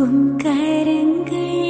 cùng cay đến gây